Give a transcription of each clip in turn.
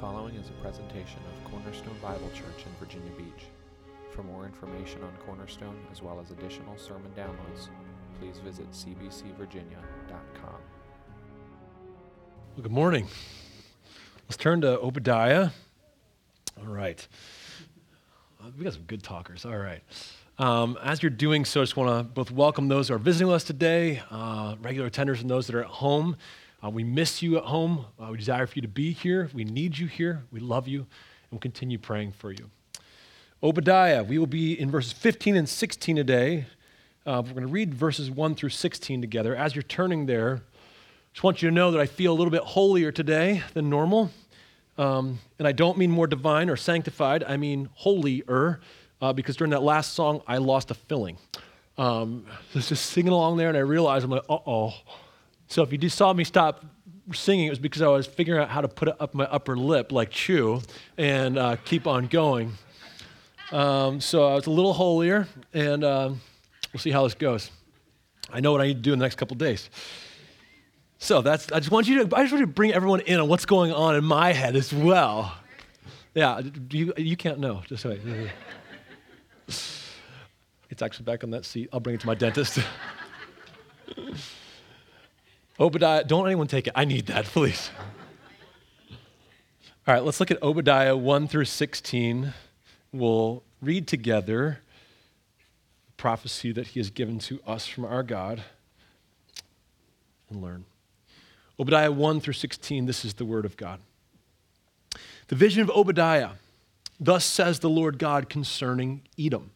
following is a presentation of Cornerstone Bible Church in Virginia Beach. For more information on Cornerstone, as well as additional sermon downloads, please visit cbcvirginia.com. Well, good morning. Let's turn to Obadiah. All right. Uh, We got some good talkers. All right. Um, as you're doing so, I just want to both welcome those who are visiting us today, uh, regular attenders, and those that are at home. Uh, we miss you at home. Uh, we desire for you to be here. We need you here. We love you, and we'll continue praying for you. Obadiah, we will be in verses 15 and 16 today. Uh, we're going to read verses 1 through 16 together. As you're turning there, just want you to know that I feel a little bit holier today than normal. Um, and I don't mean more divine or sanctified, I mean holier, uh, because during that last song, I lost a filling. Um, was just singing along there, and I realized I'm like, uh oh. So if you just saw me stop singing, it was because I was figuring out how to put up my upper lip like Chew and uh, keep on going. Um, so I was a little holier, and um, we'll see how this goes. I know what I need to do in the next couple days. So that's, I just want you to, I just want you to bring everyone in on what's going on in my head as well. Yeah, you, you can't know. Just wait. It's actually back on that seat. I'll bring it to my dentist. Obadiah, don't anyone take it. I need that, please. All right, let's look at Obadiah 1 through 16. We'll read together the prophecy that he has given to us from our God and learn. Obadiah 1 through 16, this is the word of God. The vision of Obadiah. Thus says the Lord God concerning Edom.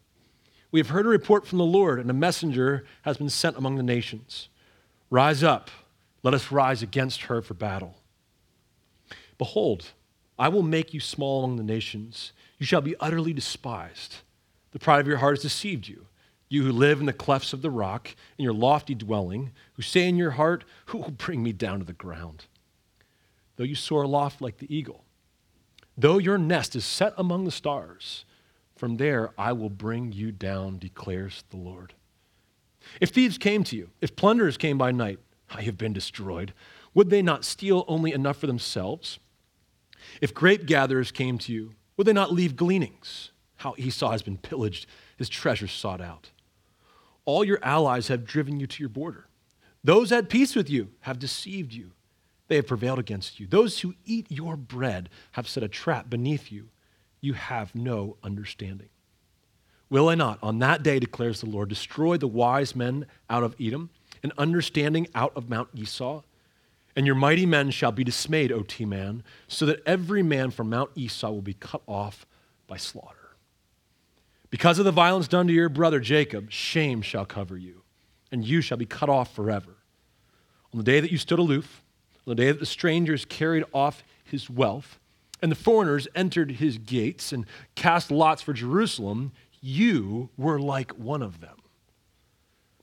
We have heard a report from the Lord, and a messenger has been sent among the nations. Rise up, let us rise against her for battle. Behold, I will make you small among the nations. You shall be utterly despised. The pride of your heart has deceived you. You who live in the clefts of the rock, in your lofty dwelling, who say in your heart, Who will bring me down to the ground? Though you soar aloft like the eagle, though your nest is set among the stars, from there I will bring you down, declares the Lord. If thieves came to you, if plunderers came by night, I have been destroyed. Would they not steal only enough for themselves? If grape gatherers came to you, would they not leave gleanings? How Esau has been pillaged, his treasures sought out. All your allies have driven you to your border. Those at peace with you have deceived you. They have prevailed against you. Those who eat your bread have set a trap beneath you. You have no understanding. Will I not, on that day, declares the Lord, destroy the wise men out of Edom and understanding out of Mount Esau? And your mighty men shall be dismayed, O Teman, so that every man from Mount Esau will be cut off by slaughter. Because of the violence done to your brother Jacob, shame shall cover you, and you shall be cut off forever. On the day that you stood aloof, on the day that the strangers carried off his wealth, and the foreigners entered his gates and cast lots for Jerusalem, you were like one of them.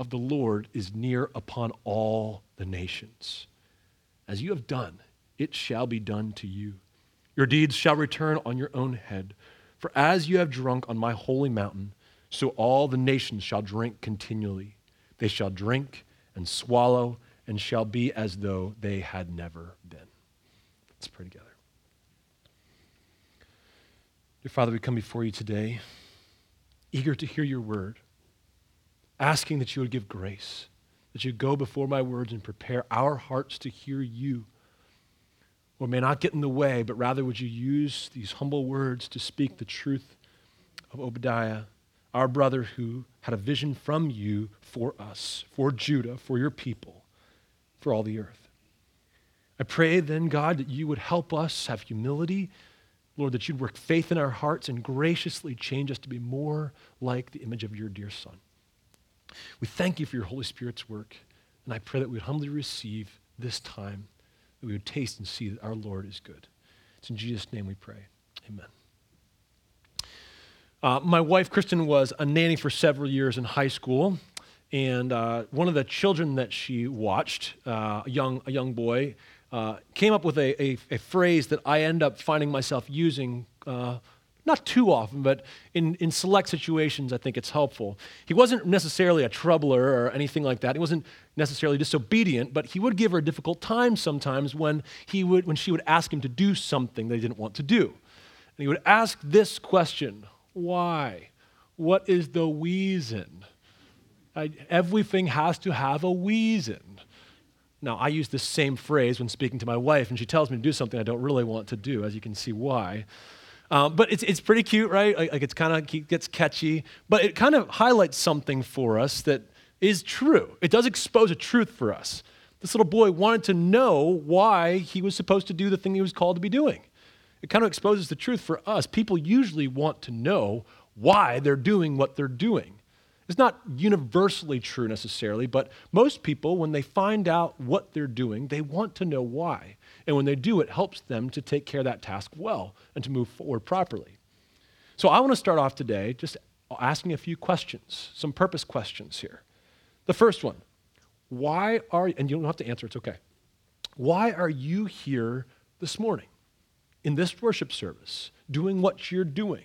of the Lord is near upon all the nations. As you have done, it shall be done to you. Your deeds shall return on your own head. For as you have drunk on my holy mountain, so all the nations shall drink continually. They shall drink and swallow and shall be as though they had never been. Let's pray together. Dear Father, we come before you today, eager to hear your word, asking that you would give grace, that you go before my words and prepare our hearts to hear you. Or may not get in the way, but rather would you use these humble words to speak the truth of Obadiah, our brother who had a vision from you for us, for Judah, for your people, for all the earth. I pray then, God, that you would help us have humility Lord, that you'd work faith in our hearts and graciously change us to be more like the image of your dear Son. We thank you for your Holy Spirit's work, and I pray that we would humbly receive this time, that we would taste and see that our Lord is good. It's in Jesus' name we pray. Amen. Uh, my wife, Kristen, was a nanny for several years in high school. And uh, one of the children that she watched, uh, a, young, a young boy, uh, came up with a, a, a, phrase that I end up finding myself using uh, not too often, but in, in select situations, I think it's helpful. He wasn't necessarily a troubler or anything like that. He wasn't necessarily disobedient, but he would give her a difficult time sometimes when, he would, when she would ask him to do something they didn't want to do. And he would ask this question Why? What is the reason? I, everything has to have a reason. Now, I use this same phrase when speaking to my wife, and she tells me to do something I don't really want to do, as you can see why. Um, but it's, it's pretty cute, right? Like, like it's kind of gets catchy, but it kind of highlights something for us that is true. It does expose a truth for us. This little boy wanted to know why he was supposed to do the thing he was called to be doing. It kind of exposes the truth for us. People usually want to know why they're doing what they're doing. It's not universally true necessarily, but most people, when they find out what they're doing, they want to know why. And when they do, it helps them to take care of that task well and to move forward properly. So I want to start off today just asking a few questions, some purpose questions here. The first one why are, and you don't have to answer, it's okay. Why are you here this morning in this worship service doing what you're doing?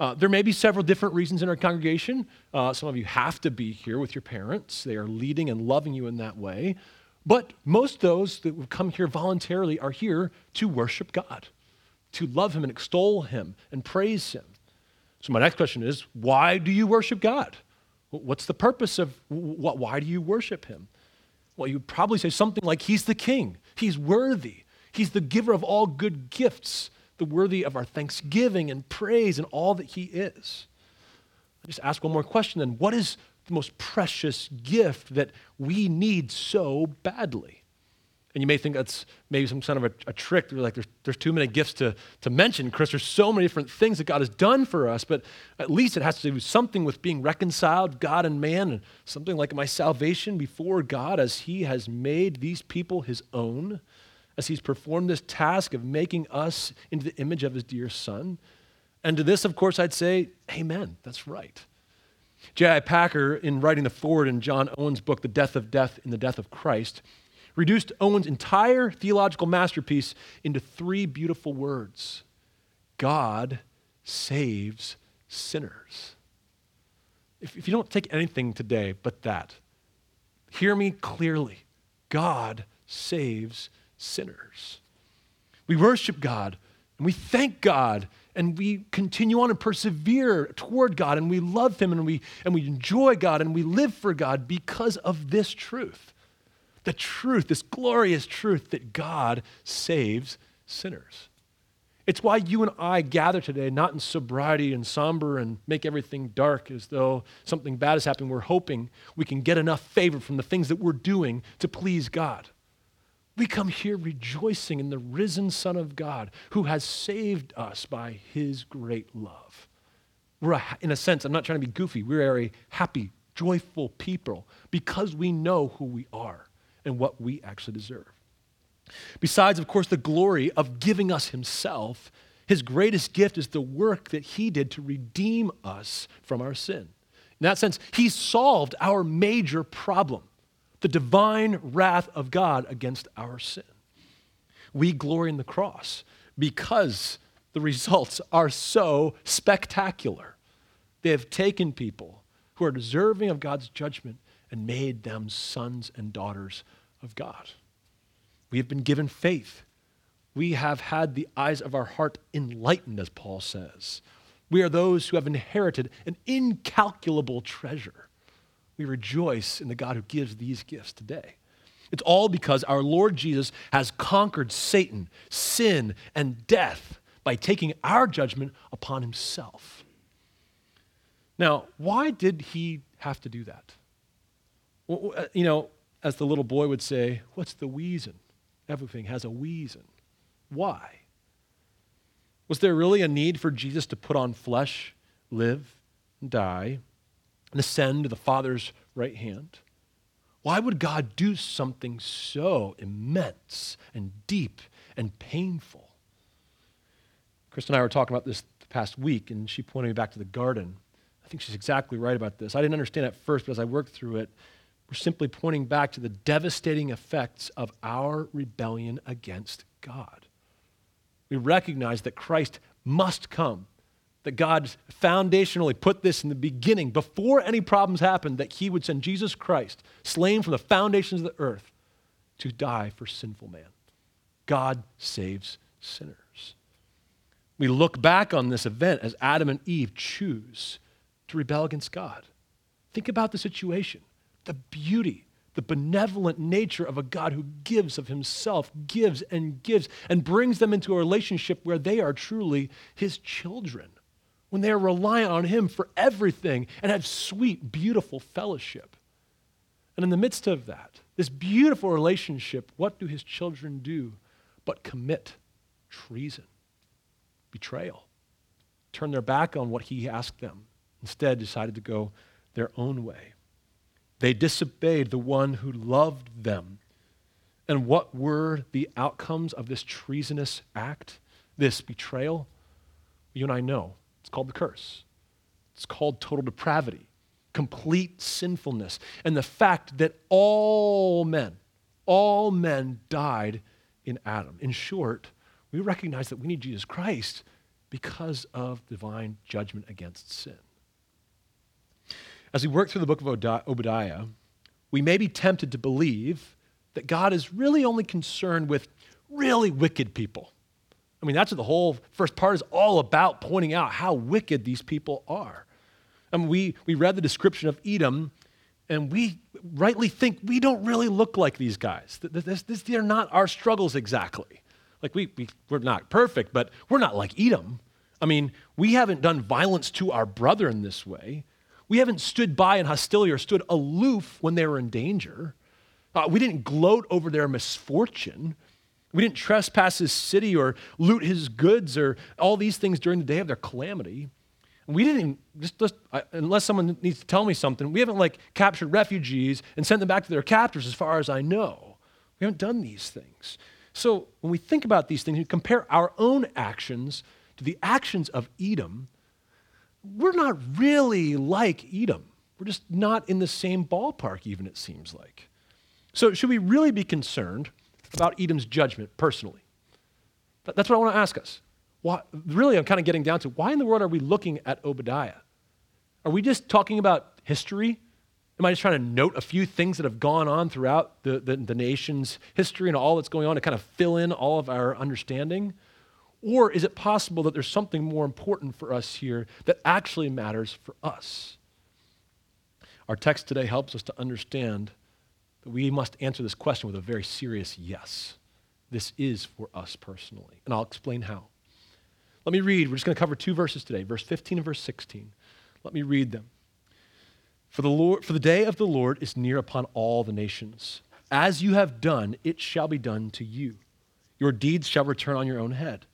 Uh, there may be several different reasons in our congregation. Uh, some of you have to be here with your parents, they are leading and loving you in that way. But most those that would come here voluntarily are here to worship God, to love Him and extol Him and praise Him. So, my next question is why do you worship God? What's the purpose of what? Why do you worship Him? Well, you'd probably say something like, He's the King, He's worthy, He's the giver of all good gifts the worthy of our thanksgiving and praise and all that He is. I just ask one more question then. What is the most precious gift that we need so badly? And you may think that's maybe some kind of a, a trick. like, there's, there's too many gifts to, to mention, Chris. There's so many different things that God has done for us, but at least it has to do something with being reconciled, God and man, and something like my salvation before God as He has made these people His own as he's performed this task of making us into the image of his dear son. And to this, of course, I'd say, Amen. That's right. J.I. Packer, in writing the foreword in John Owen's book, The Death of Death in the Death of Christ, reduced Owen's entire theological masterpiece into three beautiful words God saves sinners. If, if you don't take anything today but that, hear me clearly God saves sinners. We worship God and we thank God and we continue on and persevere toward God and we love Him and we, and we enjoy God and we live for God because of this truth. The truth, this glorious truth that God saves sinners. It's why you and I gather today, not in sobriety and somber and make everything dark as though something bad is happening. We're hoping we can get enough favor from the things that we're doing to please God. We come here rejoicing in the risen Son of God who has saved us by his great love. We're, a, in a sense, I'm not trying to be goofy, we're a happy, joyful people because we know who we are and what we actually deserve. Besides, of course, the glory of giving us himself, his greatest gift is the work that he did to redeem us from our sin. In that sense, he solved our major problem the divine wrath of God against our sin. We glory in the cross because the results are so spectacular. They have taken people who are deserving of God's judgment and made them sons and daughters of God. We have been given faith. We have had the eyes of our heart enlightened, as Paul says. We are those who have inherited an incalculable treasure. We rejoice in the God who gives these gifts today. It's all because our Lord Jesus has conquered Satan, sin, and death by taking our judgment upon himself. Now, why did he have to do that? Well, uh, you know, as the little boy would say, what's the reason? Everything has a reason. Why? Was there really a need for Jesus to put on flesh, live, and die, and ascend to the Father's right hand? Why would God do something so immense and deep and painful? Chris and I were talking about this the past week, and she pointed me back to the garden. I think she's exactly right about this. I didn't understand at first, but as I worked through it, we're simply pointing back to the devastating effects of our rebellion against God. We recognize that Christ must come, that God foundationally put this in the beginning, before any problems happened, that He would send Jesus Christ, slain from the foundations of the earth, to die for sinful man. God saves sinners. We look back on this event as Adam and Eve choose to rebel against God. Think about the situation the beauty, the benevolent nature of a God who gives of himself, gives and gives, and brings them into a relationship where they are truly his children, when they are reliant on him for everything and have sweet, beautiful fellowship. And in the midst of that, this beautiful relationship, what do his children do but commit treason, betrayal, turn their back on what he asked them, instead decided to go their own way? They disobeyed the one who loved them. And what were the outcomes of this treasonous act, this betrayal? You and I know. It's called the curse. It's called total depravity, complete sinfulness, and the fact that all men, all men died in Adam. In short, we recognize that we need Jesus Christ because of divine judgment against sin. As we work through the book of Obadiah, we may be tempted to believe that God is really only concerned with really wicked people. I mean, that's what the whole first part is all about, pointing out how wicked these people are. I mean, we, we read the description of Edom, and we rightly think we don't really look like these guys. This, this, they're not our struggles exactly. Like, we, we, we're not perfect, but we're not like Edom. I mean, we haven't done violence to our brother in this way. We haven't stood by in hostility or stood aloof when they were in danger. Uh, we didn't gloat over their misfortune. We didn't trespass his city or loot his goods or all these things during the day of their calamity. We didn't, just, just unless someone needs to tell me something, we haven't like captured refugees and sent them back to their captors as far as I know. We haven't done these things. So when we think about these things, we compare our own actions to the actions of Edom, we're not really like Edom. We're just not in the same ballpark, even, it seems like. So, should we really be concerned about Edom's judgment personally? But that's what I want to ask us. Why, really, I'm kind of getting down to why in the world are we looking at Obadiah? Are we just talking about history? Am I just trying to note a few things that have gone on throughout the, the, the nation's history and all that's going on to kind of fill in all of our understanding? Or is it possible that there's something more important for us here that actually matters for us? Our text today helps us to understand that we must answer this question with a very serious yes. This is for us personally. And I'll explain how. Let me read. We're just going to cover two verses today, verse 15 and verse 16. Let me read them. For the, Lord, for the day of the Lord is near upon all the nations. As you have done, it shall be done to you. Your deeds shall return on your own head.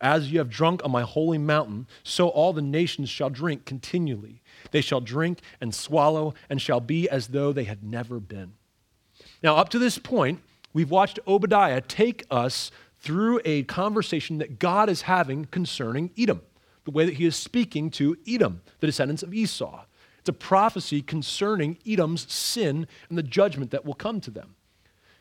As you have drunk on my holy mountain, so all the nations shall drink continually. They shall drink and swallow and shall be as though they had never been. Now, up to this point, we've watched Obadiah take us through a conversation that God is having concerning Edom, the way that he is speaking to Edom, the descendants of Esau. It's a prophecy concerning Edom's sin and the judgment that will come to them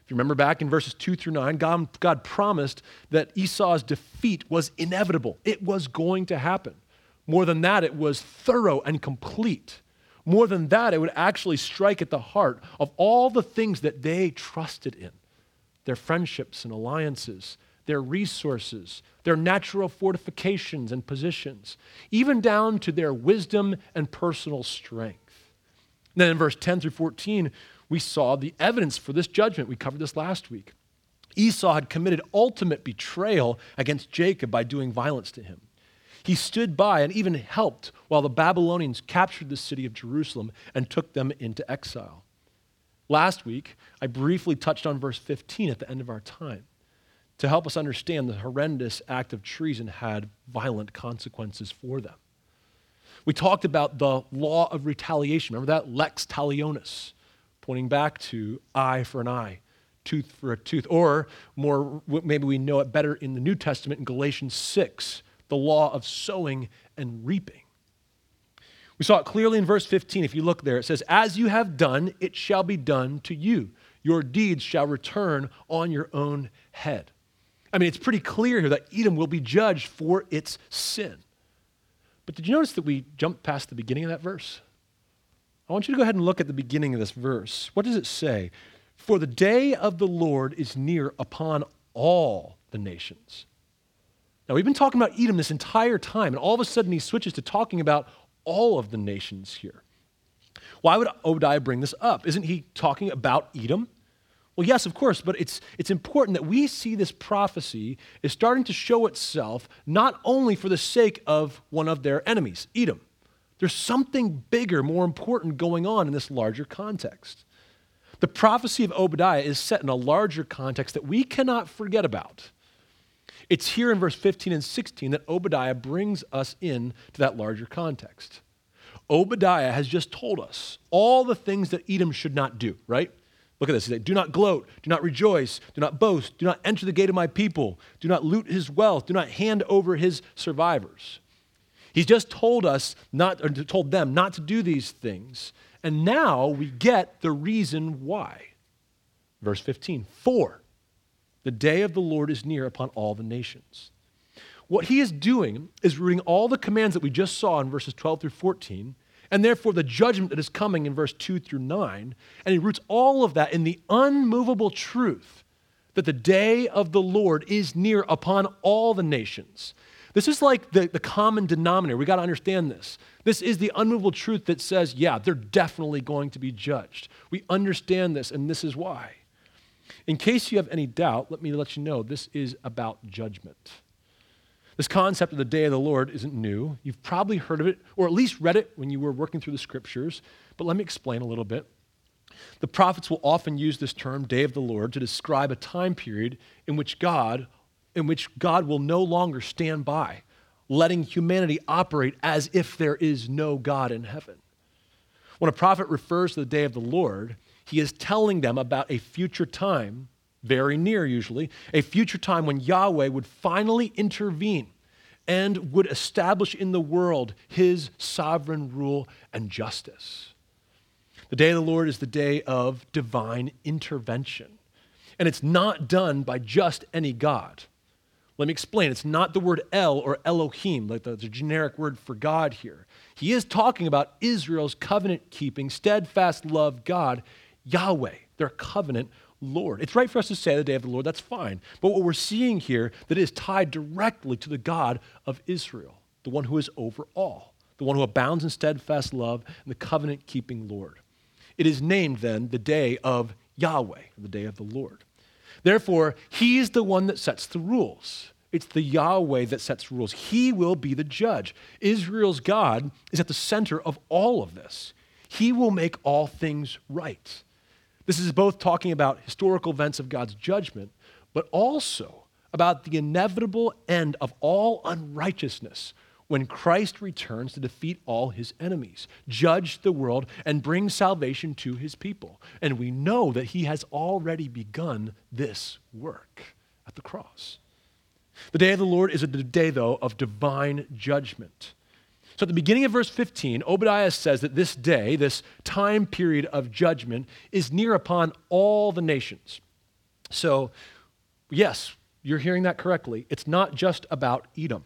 If you remember back in verses 2 through 9, God, God promised that Esau's defeat was inevitable. It was going to happen. More than that, it was thorough and complete. More than that, it would actually strike at the heart of all the things that they trusted in their friendships and alliances, their resources, their natural fortifications and positions, even down to their wisdom and personal strength. And then in verse 10 through 14, we saw the evidence for this judgment. We covered this last week. Esau had committed ultimate betrayal against Jacob by doing violence to him. He stood by and even helped while the Babylonians captured the city of Jerusalem and took them into exile. Last week, I briefly touched on verse 15 at the end of our time to help us understand the horrendous act of treason had violent consequences for them. We talked about the law of retaliation. Remember that? Lex talionis pointing back to eye for an eye, tooth for a tooth. Or more, maybe we know it better in the New Testament in Galatians 6, the law of sowing and reaping. We saw it clearly in verse 15. If you look there, it says, As you have done, it shall be done to you. Your deeds shall return on your own head. I mean, it's pretty clear here that Edom will be judged for its sin. But did you notice that we jumped past the beginning of that verse? I want you to go ahead and look at the beginning of this verse. What does it say? For the day of the Lord is near upon all the nations. Now, we've been talking about Edom this entire time, and all of a sudden he switches to talking about all of the nations here. Why would Obadiah bring this up? Isn't he talking about Edom? Well, yes, of course, but it's, it's important that we see this prophecy is starting to show itself not only for the sake of one of their enemies, Edom. There's something bigger, more important going on in this larger context. The prophecy of Obadiah is set in a larger context that we cannot forget about. It's here in verse 15 and 16 that Obadiah brings us in to that larger context. Obadiah has just told us all the things that Edom should not do, right? Look at this. He said, Do not gloat, do not rejoice, do not boast, do not enter the gate of my people, do not loot his wealth, do not hand over his survivors. He's just told us not, or told them not to do these things. And now we get the reason why. Verse 15 For the day of the Lord is near upon all the nations. What he is doing is rooting all the commands that we just saw in verses 12 through 14, and therefore the judgment that is coming in verse 2 through 9, and he roots all of that in the unmovable truth that the day of the Lord is near upon all the nations. This is like the, the common denominator. We got to understand this. This is the unmovable truth that says, yeah, they're definitely going to be judged. We understand this, and this is why. In case you have any doubt, let me let you know this is about judgment. This concept of the day of the Lord isn't new. You've probably heard of it, or at least read it when you were working through the scriptures, but let me explain a little bit. The prophets will often use this term, day of the Lord, to describe a time period in which God in which God will no longer stand by, letting humanity operate as if there is no God in heaven. When a prophet refers to the day of the Lord, he is telling them about a future time, very near usually, a future time when Yahweh would finally intervene and would establish in the world his sovereign rule and justice. The day of the Lord is the day of divine intervention. And it's not done by just any God. Let me explain. It's not the word El or Elohim, like the, the generic word for God here. He is talking about Israel's covenant keeping, steadfast love God, Yahweh, their covenant Lord. It's right for us to say the day of the Lord, that's fine. But what we're seeing here that is tied directly to the God of Israel, the one who is over all, the one who abounds in steadfast love and the covenant keeping Lord. It is named then the day of Yahweh, the day of the Lord. Therefore, He's the one that sets the rules. It's the Yahweh that sets rules. He will be the judge. Israel's God is at the center of all of this. He will make all things right. This is both talking about historical events of God's judgment, but also about the inevitable end of all unrighteousness when Christ returns to defeat all his enemies, judge the world, and bring salvation to his people. And we know that he has already begun this work at the cross. The day of the Lord is a day, though, of divine judgment. So at the beginning of verse 15, Obadiah says that this day, this time period of judgment, is near upon all the nations. So, yes, you're hearing that correctly. It's not just about Edom.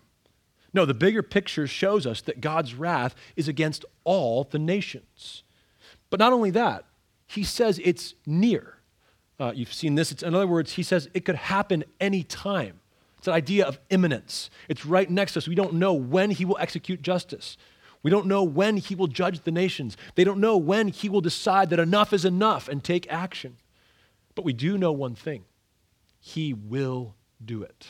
No, the bigger picture shows us that God's wrath is against all the nations. But not only that, he says it's near. Uh, you've seen this. It's, in other words, he says it could happen any time. It's an idea of imminence. It's right next to us. We don't know when he will execute justice. We don't know when he will judge the nations. They don't know when he will decide that enough is enough and take action. But we do know one thing he will do it.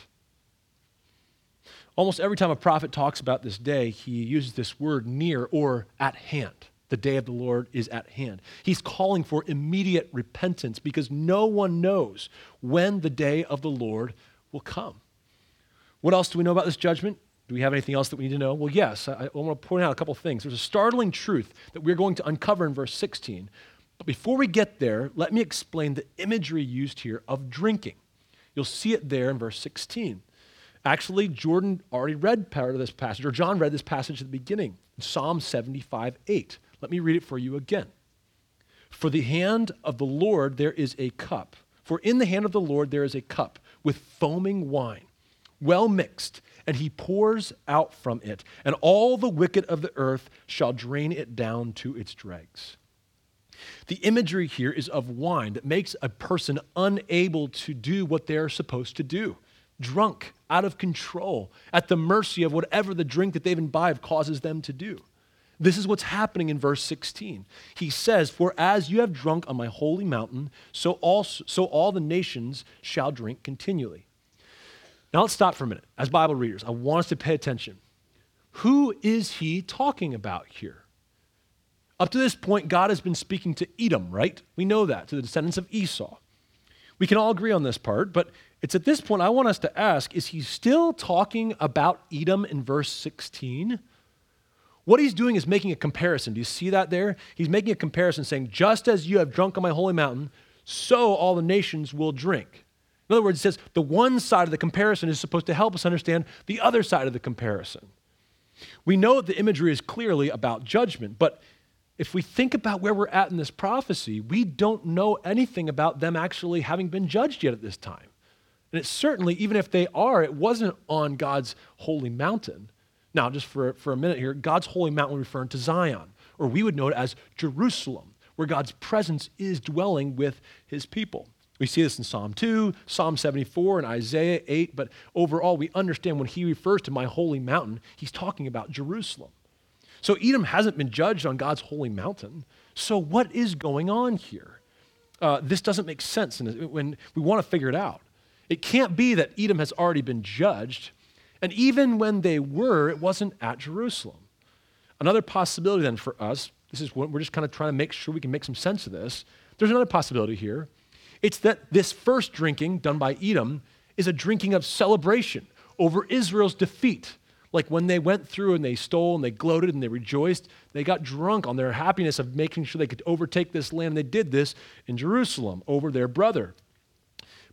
Almost every time a prophet talks about this day, he uses this word near or at hand. The day of the Lord is at hand. He's calling for immediate repentance because no one knows when the day of the Lord will come. What else do we know about this judgment? Do we have anything else that we need to know? Well, yes. I, I want to point out a couple things. There's a startling truth that we're going to uncover in verse 16. But before we get there, let me explain the imagery used here of drinking. You'll see it there in verse 16. Actually, Jordan already read part of this passage, or John read this passage at the beginning, in Psalm 75 8. Let me read it for you again. For the hand of the Lord there is a cup. For in the hand of the Lord there is a cup with foaming wine, well mixed, and he pours out from it, and all the wicked of the earth shall drain it down to its dregs. The imagery here is of wine that makes a person unable to do what they're supposed to do. Drunk, out of control, at the mercy of whatever the drink that they've imbibed causes them to do. This is what's happening in verse 16. He says, For as you have drunk on my holy mountain, so, also, so all the nations shall drink continually. Now let's stop for a minute. As Bible readers, I want us to pay attention. Who is he talking about here? Up to this point, God has been speaking to Edom, right? We know that, to the descendants of Esau. We can all agree on this part, but it's at this point I want us to ask is he still talking about Edom in verse 16? What he's doing is making a comparison. Do you see that there? He's making a comparison saying, Just as you have drunk on my holy mountain, so all the nations will drink. In other words, it says the one side of the comparison is supposed to help us understand the other side of the comparison. We know that the imagery is clearly about judgment, but if we think about where we're at in this prophecy, we don't know anything about them actually having been judged yet at this time. And it's certainly, even if they are, it wasn't on God's holy mountain. Now, just for, for a minute here, God's holy mountain referring to Zion, or we would know it as Jerusalem, where God's presence is dwelling with his people. We see this in Psalm 2, Psalm 74, and Isaiah 8, but overall, we understand when he refers to my holy mountain, he's talking about Jerusalem. So Edom hasn't been judged on God's holy mountain. So, what is going on here? Uh, this doesn't make sense when we want to figure it out. It can't be that Edom has already been judged and even when they were, it wasn't at Jerusalem. Another possibility then for us, this is what we're just kind of trying to make sure we can make some sense of this. There's another possibility here. It's that this first drinking done by Edom is a drinking of celebration over Israel's defeat. Like when they went through and they stole and they gloated and they rejoiced, they got drunk on their happiness of making sure they could overtake this land. And they did this in Jerusalem over their brother.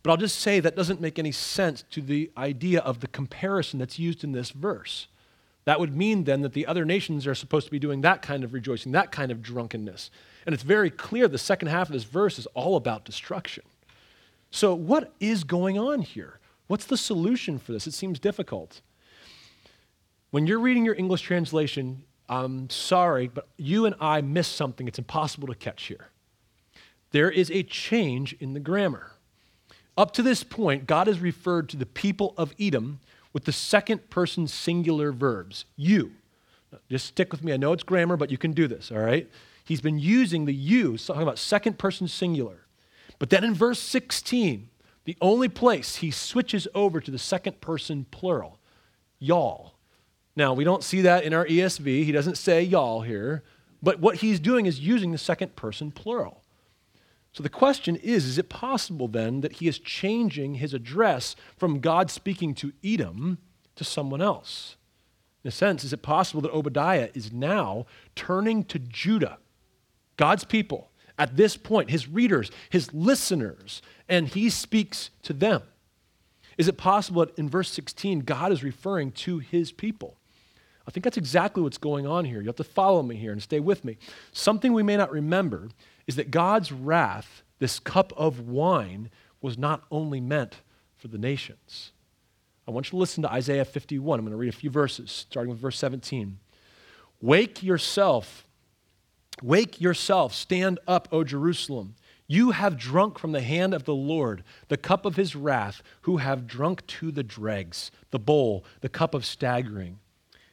But I'll just say that doesn't make any sense to the idea of the comparison that's used in this verse. That would mean then that the other nations are supposed to be doing that kind of rejoicing, that kind of drunkenness. And it's very clear the second half of this verse is all about destruction. So, what is going on here? What's the solution for this? It seems difficult. When you're reading your English translation, I'm sorry, but you and I missed something it's impossible to catch here. There is a change in the grammar. Up to this point, God has referred to the people of Edom with the second person singular verbs, you. Just stick with me. I know it's grammar, but you can do this, all right? He's been using the you, talking about second person singular. But then in verse 16, the only place he switches over to the second person plural, y'all. Now, we don't see that in our ESV. He doesn't say y'all here. But what he's doing is using the second person plural. So the question is is it possible then that he is changing his address from God speaking to Edom to someone else? In a sense, is it possible that Obadiah is now turning to Judah, God's people, at this point, his readers, his listeners, and he speaks to them? Is it possible that in verse 16, God is referring to his people? I think that's exactly what's going on here. You have to follow me here and stay with me. Something we may not remember is that God's wrath, this cup of wine, was not only meant for the nations. I want you to listen to Isaiah 51. I'm going to read a few verses, starting with verse 17. Wake yourself, wake yourself, stand up, O Jerusalem. You have drunk from the hand of the Lord the cup of his wrath, who have drunk to the dregs, the bowl, the cup of staggering.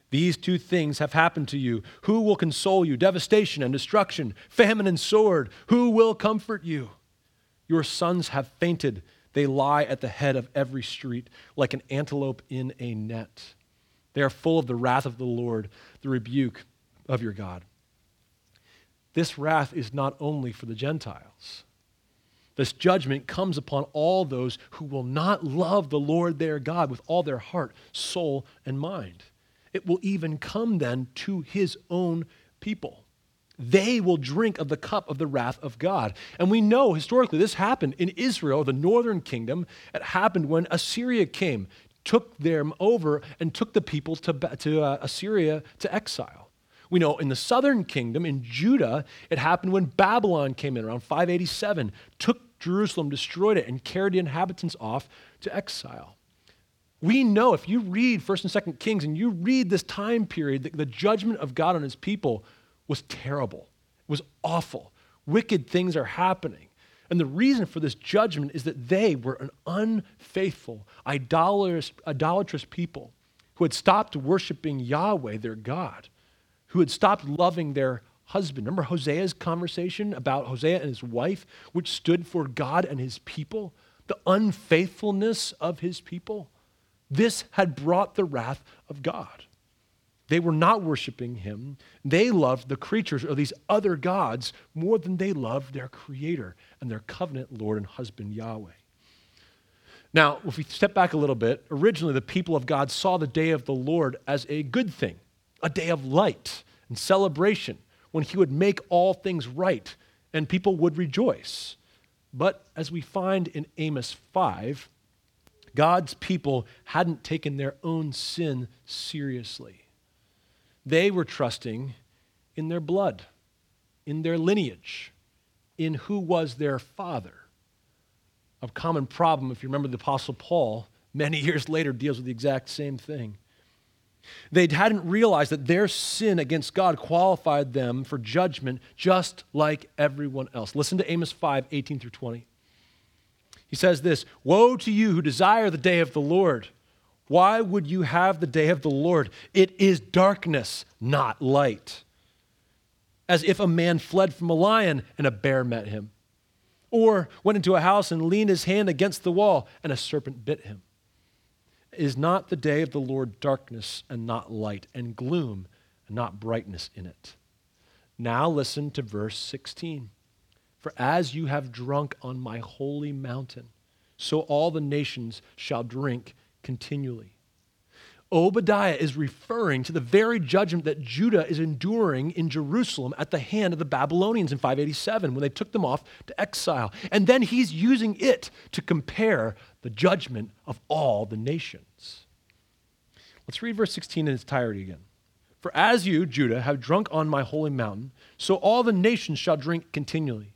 These two things have happened to you. Who will console you? Devastation and destruction, famine and sword. Who will comfort you? Your sons have fainted. They lie at the head of every street like an antelope in a net. They are full of the wrath of the Lord, the rebuke of your God. This wrath is not only for the Gentiles. This judgment comes upon all those who will not love the Lord their God with all their heart, soul, and mind it will even come then to his own people. They will drink of the cup of the wrath of God. And we know historically this happened in Israel, the northern kingdom. It happened when Assyria came, took them over and took the people to, to uh, Assyria to exile. We know in the southern kingdom, in Judah, it happened when Babylon came in around 587, took Jerusalem, destroyed it, and carried the inhabitants off to exile. We know if you read 1st and 2nd Kings and you read this time period, the, the judgment of God on his people was terrible. It was awful. Wicked things are happening. And the reason for this judgment is that they were an unfaithful, idolatrous, idolatrous people who had stopped worshiping Yahweh, their God, who had stopped loving their husband. Remember Hosea's conversation about Hosea and his wife, which stood for God and his people? The unfaithfulness of his people. This had brought the wrath of God. They were not worshiping him. They loved the creatures or these other gods more than they loved their creator and their covenant Lord and husband Yahweh. Now, if we step back a little bit, originally the people of God saw the day of the Lord as a good thing, a day of light and celebration when he would make all things right and people would rejoice. But as we find in Amos 5, God's people hadn't taken their own sin seriously. They were trusting in their blood, in their lineage, in who was their father. A common problem, if you remember the Apostle Paul, many years later deals with the exact same thing. They hadn't realized that their sin against God qualified them for judgment just like everyone else. Listen to Amos 5 18 through 20. He says this Woe to you who desire the day of the Lord. Why would you have the day of the Lord? It is darkness, not light. As if a man fled from a lion and a bear met him, or went into a house and leaned his hand against the wall and a serpent bit him. Is not the day of the Lord darkness and not light, and gloom and not brightness in it? Now listen to verse 16. For as you have drunk on my holy mountain, so all the nations shall drink continually. Obadiah is referring to the very judgment that Judah is enduring in Jerusalem at the hand of the Babylonians in 587 when they took them off to exile. And then he's using it to compare the judgment of all the nations. Let's read verse 16 in its entirety again. For as you, Judah, have drunk on my holy mountain, so all the nations shall drink continually.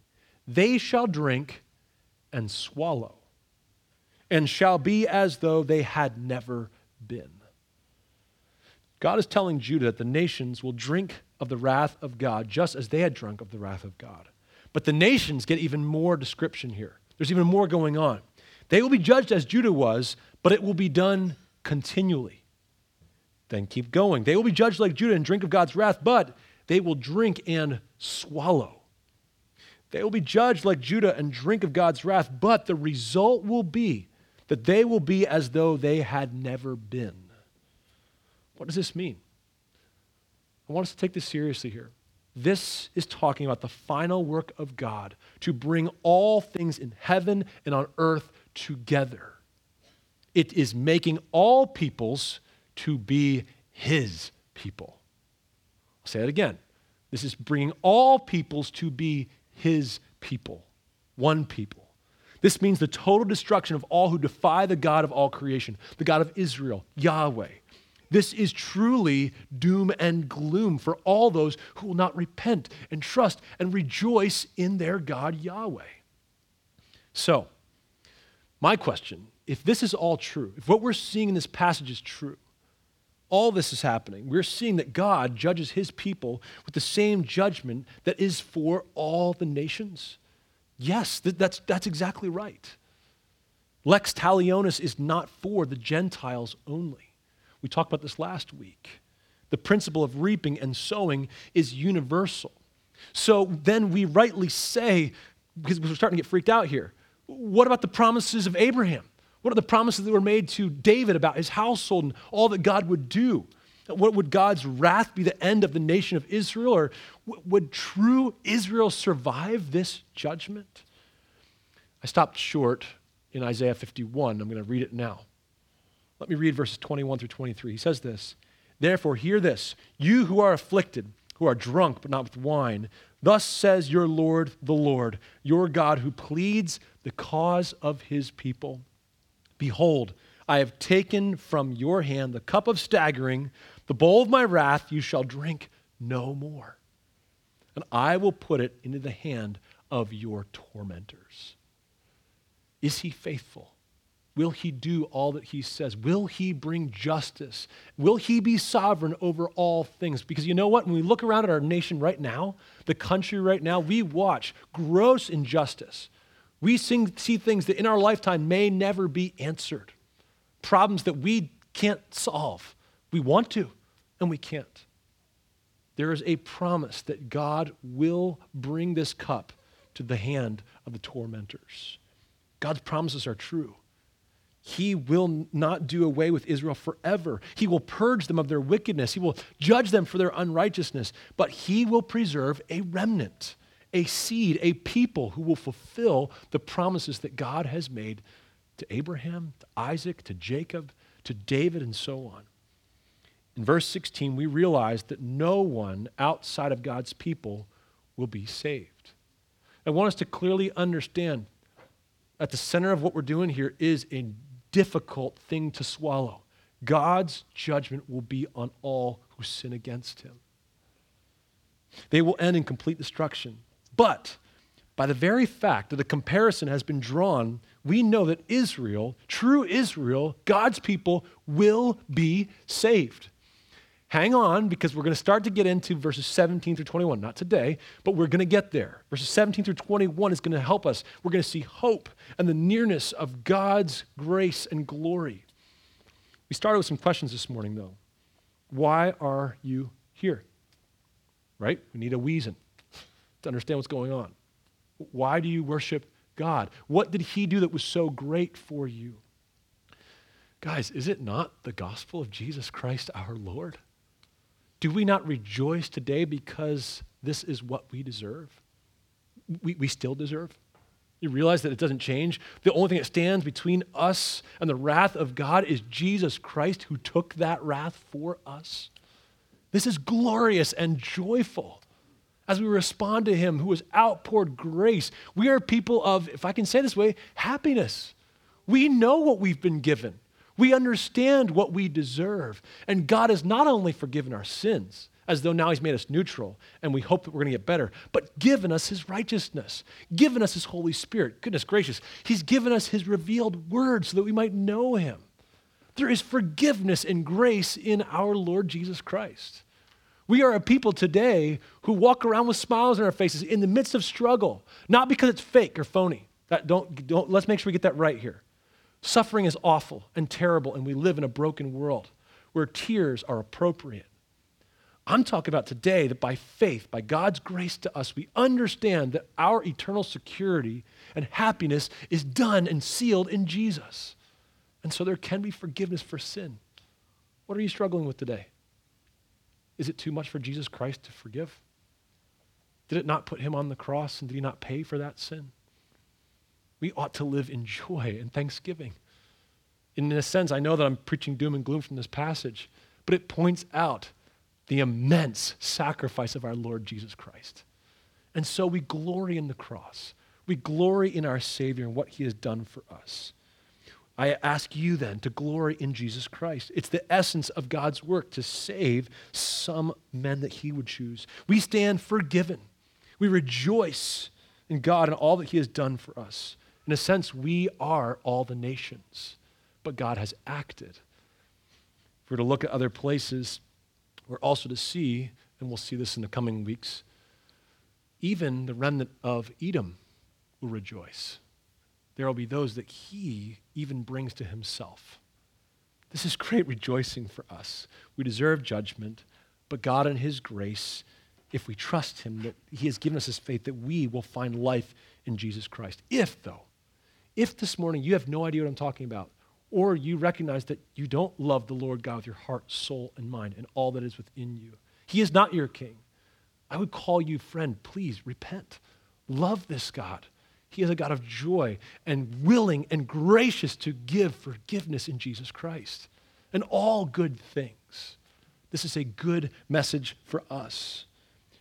They shall drink and swallow and shall be as though they had never been. God is telling Judah that the nations will drink of the wrath of God just as they had drunk of the wrath of God. But the nations get even more description here. There's even more going on. They will be judged as Judah was, but it will be done continually. Then keep going. They will be judged like Judah and drink of God's wrath, but they will drink and swallow. They will be judged like Judah and drink of God's wrath, but the result will be that they will be as though they had never been. What does this mean? I want us to take this seriously here. This is talking about the final work of God to bring all things in heaven and on earth together. It is making all peoples to be his people. I'll say it again. This is bringing all peoples to be his people, one people. This means the total destruction of all who defy the God of all creation, the God of Israel, Yahweh. This is truly doom and gloom for all those who will not repent and trust and rejoice in their God, Yahweh. So, my question if this is all true, if what we're seeing in this passage is true, all this is happening. We're seeing that God judges his people with the same judgment that is for all the nations. Yes, that's, that's exactly right. Lex talionis is not for the Gentiles only. We talked about this last week. The principle of reaping and sowing is universal. So then we rightly say, because we're starting to get freaked out here, what about the promises of Abraham? What are the promises that were made to David about his household and all that God would do? What would God's wrath be the end of the nation of Israel? Or would true Israel survive this judgment? I stopped short in Isaiah 51. I'm going to read it now. Let me read verses 21 through 23. He says this Therefore, hear this, you who are afflicted, who are drunk but not with wine. Thus says your Lord, the Lord, your God, who pleads the cause of his people. Behold, I have taken from your hand the cup of staggering, the bowl of my wrath you shall drink no more. And I will put it into the hand of your tormentors. Is he faithful? Will he do all that he says? Will he bring justice? Will he be sovereign over all things? Because you know what? When we look around at our nation right now, the country right now, we watch gross injustice. We see things that in our lifetime may never be answered problems that we can't solve. We want to, and we can't. There is a promise that God will bring this cup to the hand of the tormentors. God's promises are true. He will not do away with Israel forever. He will purge them of their wickedness. He will judge them for their unrighteousness. But He will preserve a remnant, a seed, a people who will fulfill the promises that God has made to Abraham, to Isaac, to Jacob, to David, and so on. In verse 16, we realize that no one outside of God's people will be saved. I want us to clearly understand at the center of what we're doing here is a difficult thing to swallow. God's judgment will be on all who sin against him. They will end in complete destruction. But by the very fact that a comparison has been drawn, we know that Israel, true Israel, God's people, will be saved. Hang on, because we're going to start to get into verses 17 through 21. Not today, but we're going to get there. Verses 17 through 21 is going to help us. We're going to see hope and the nearness of God's grace and glory. We started with some questions this morning, though. Why are you here? Right? We need a reason to understand what's going on. Why do you worship God? What did He do that was so great for you? Guys, is it not the gospel of Jesus Christ our Lord? Do we not rejoice today because this is what we deserve? We, we still deserve. You realize that it doesn't change? The only thing that stands between us and the wrath of God is Jesus Christ who took that wrath for us. This is glorious and joyful as we respond to Him who has outpoured grace. We are people of, if I can say this way, happiness. We know what we've been given. We understand what we deserve. And God has not only forgiven our sins, as though now He's made us neutral and we hope that we're going to get better, but given us His righteousness, given us His Holy Spirit. Goodness gracious, He's given us His revealed word so that we might know Him. There is forgiveness and grace in our Lord Jesus Christ. We are a people today who walk around with smiles on our faces in the midst of struggle, not because it's fake or phony. That don't, don't, let's make sure we get that right here. Suffering is awful and terrible, and we live in a broken world where tears are appropriate. I'm talking about today that by faith, by God's grace to us, we understand that our eternal security and happiness is done and sealed in Jesus. And so there can be forgiveness for sin. What are you struggling with today? Is it too much for Jesus Christ to forgive? Did it not put him on the cross and did he not pay for that sin? We ought to live in joy and thanksgiving. In a sense, I know that I'm preaching doom and gloom from this passage, but it points out the immense sacrifice of our Lord Jesus Christ. And so we glory in the cross. We glory in our Savior and what he has done for us. I ask you then to glory in Jesus Christ. It's the essence of God's work to save some men that he would choose. We stand forgiven. We rejoice in God and all that he has done for us. In a sense, we are all the nations, but God has acted. If we're to look at other places, we're also to see, and we'll see this in the coming weeks, even the remnant of Edom will rejoice. There will be those that he even brings to himself. This is great rejoicing for us. We deserve judgment, but God, in his grace, if we trust him, that he has given us his faith, that we will find life in Jesus Christ. If, though, if this morning you have no idea what I'm talking about, or you recognize that you don't love the Lord God with your heart, soul, and mind, and all that is within you, He is not your king. I would call you friend, please repent. Love this God. He is a God of joy and willing and gracious to give forgiveness in Jesus Christ and all good things. This is a good message for us.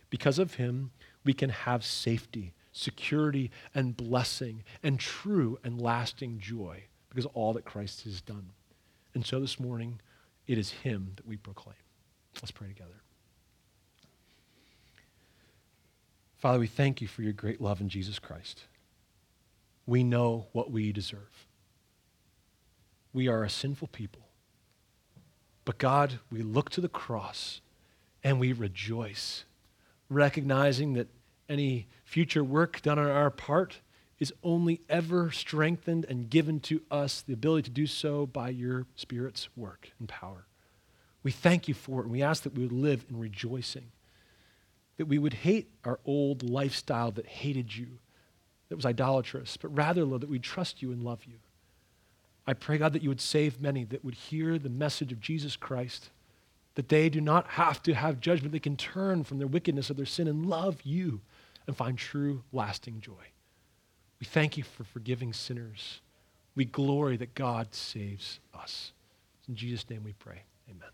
Because of Him, we can have safety security and blessing and true and lasting joy because all that Christ has done. And so this morning, it is Him that we proclaim. Let's pray together. Father, we thank you for your great love in Jesus Christ. We know what we deserve. We are a sinful people. But God, we look to the cross and we rejoice, recognizing that any future work done on our part is only ever strengthened and given to us the ability to do so by your Spirit's work and power. We thank you for it, and we ask that we would live in rejoicing, that we would hate our old lifestyle that hated you, that was idolatrous, but rather, Lord, that we trust you and love you. I pray, God, that you would save many that would hear the message of Jesus Christ, that they do not have to have judgment. They can turn from their wickedness of their sin and love you and find true, lasting joy. We thank you for forgiving sinners. We glory that God saves us. In Jesus' name we pray. Amen.